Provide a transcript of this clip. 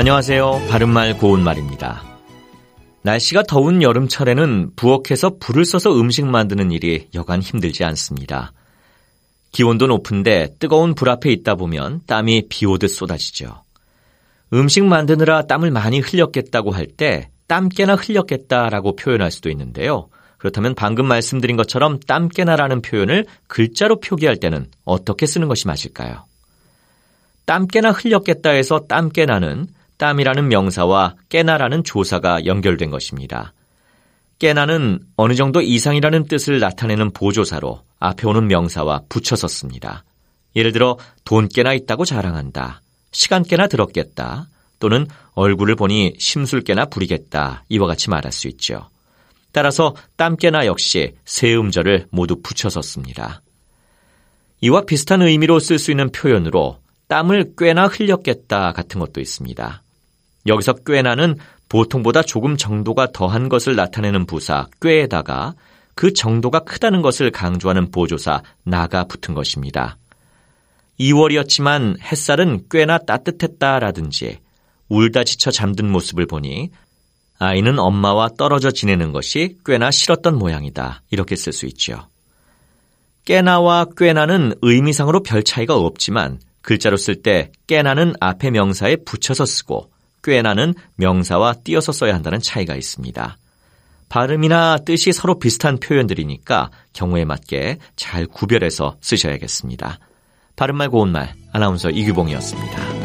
안녕하세요. 바른말 고운말입니다. 날씨가 더운 여름철에는 부엌에서 불을 써서 음식 만드는 일이 여간 힘들지 않습니다. 기온도 높은데 뜨거운 불 앞에 있다 보면 땀이 비 오듯 쏟아지죠. 음식 만드느라 땀을 많이 흘렸겠다고 할 때 땀깨나 흘렸겠다라고 표현할 수도 있는데요. 그렇다면 방금 말씀드린 것처럼 땀깨나라는 표현을 글자로 표기할 때는 어떻게 쓰는 것이 맞을까요? 땀깨나 흘렸겠다 해서 땀깨나는 땀이라는 명사와 깨나라는 조사가 연결된 것입니다. 깨나는 어느 정도 이상이라는 뜻을 나타내는 보조사로 앞에 오는 명사와 붙여서 씁니다. 예를 들어 돈 깨나 있다고 자랑한다. 시간 깨나 들었겠다. 또는 얼굴을 보니 심술 깨나 부리겠다. 이와 같이 말할 수 있죠. 따라서 땀 깨나 역시 세 음절을 모두 붙여서 씁니다. 이와 비슷한 의미로 쓸 수 있는 표현으로 땀을 꽤나 흘렸겠다 같은 것도 있습니다. 여기서 꽤나는 보통보다 조금 정도가 더한 것을 나타내는 부사 꾀에다가 그 정도가 크다는 것을 강조하는 보조사 나가 붙은 것입니다. 2월이었지만 햇살은 꽤나 따뜻했다라든지 울다 지쳐 잠든 모습을 보니 아이는 엄마와 떨어져 지내는 것이 꽤나 싫었던 모양이다. 이렇게 쓸 수 있죠. 꽤나와 꽤나는 의미상으로 별 차이가 없지만 글자로 쓸 때 꽤나는 앞에 명사에 붙여서 쓰고 꽤나는 명사와 띄어서 써야 한다는 차이가 있습니다. 발음이나 뜻이 서로 비슷한 표현들이니까 경우에 맞게 잘 구별해서 쓰셔야겠습니다. 바른말 고운말 아나운서 이규봉이었습니다.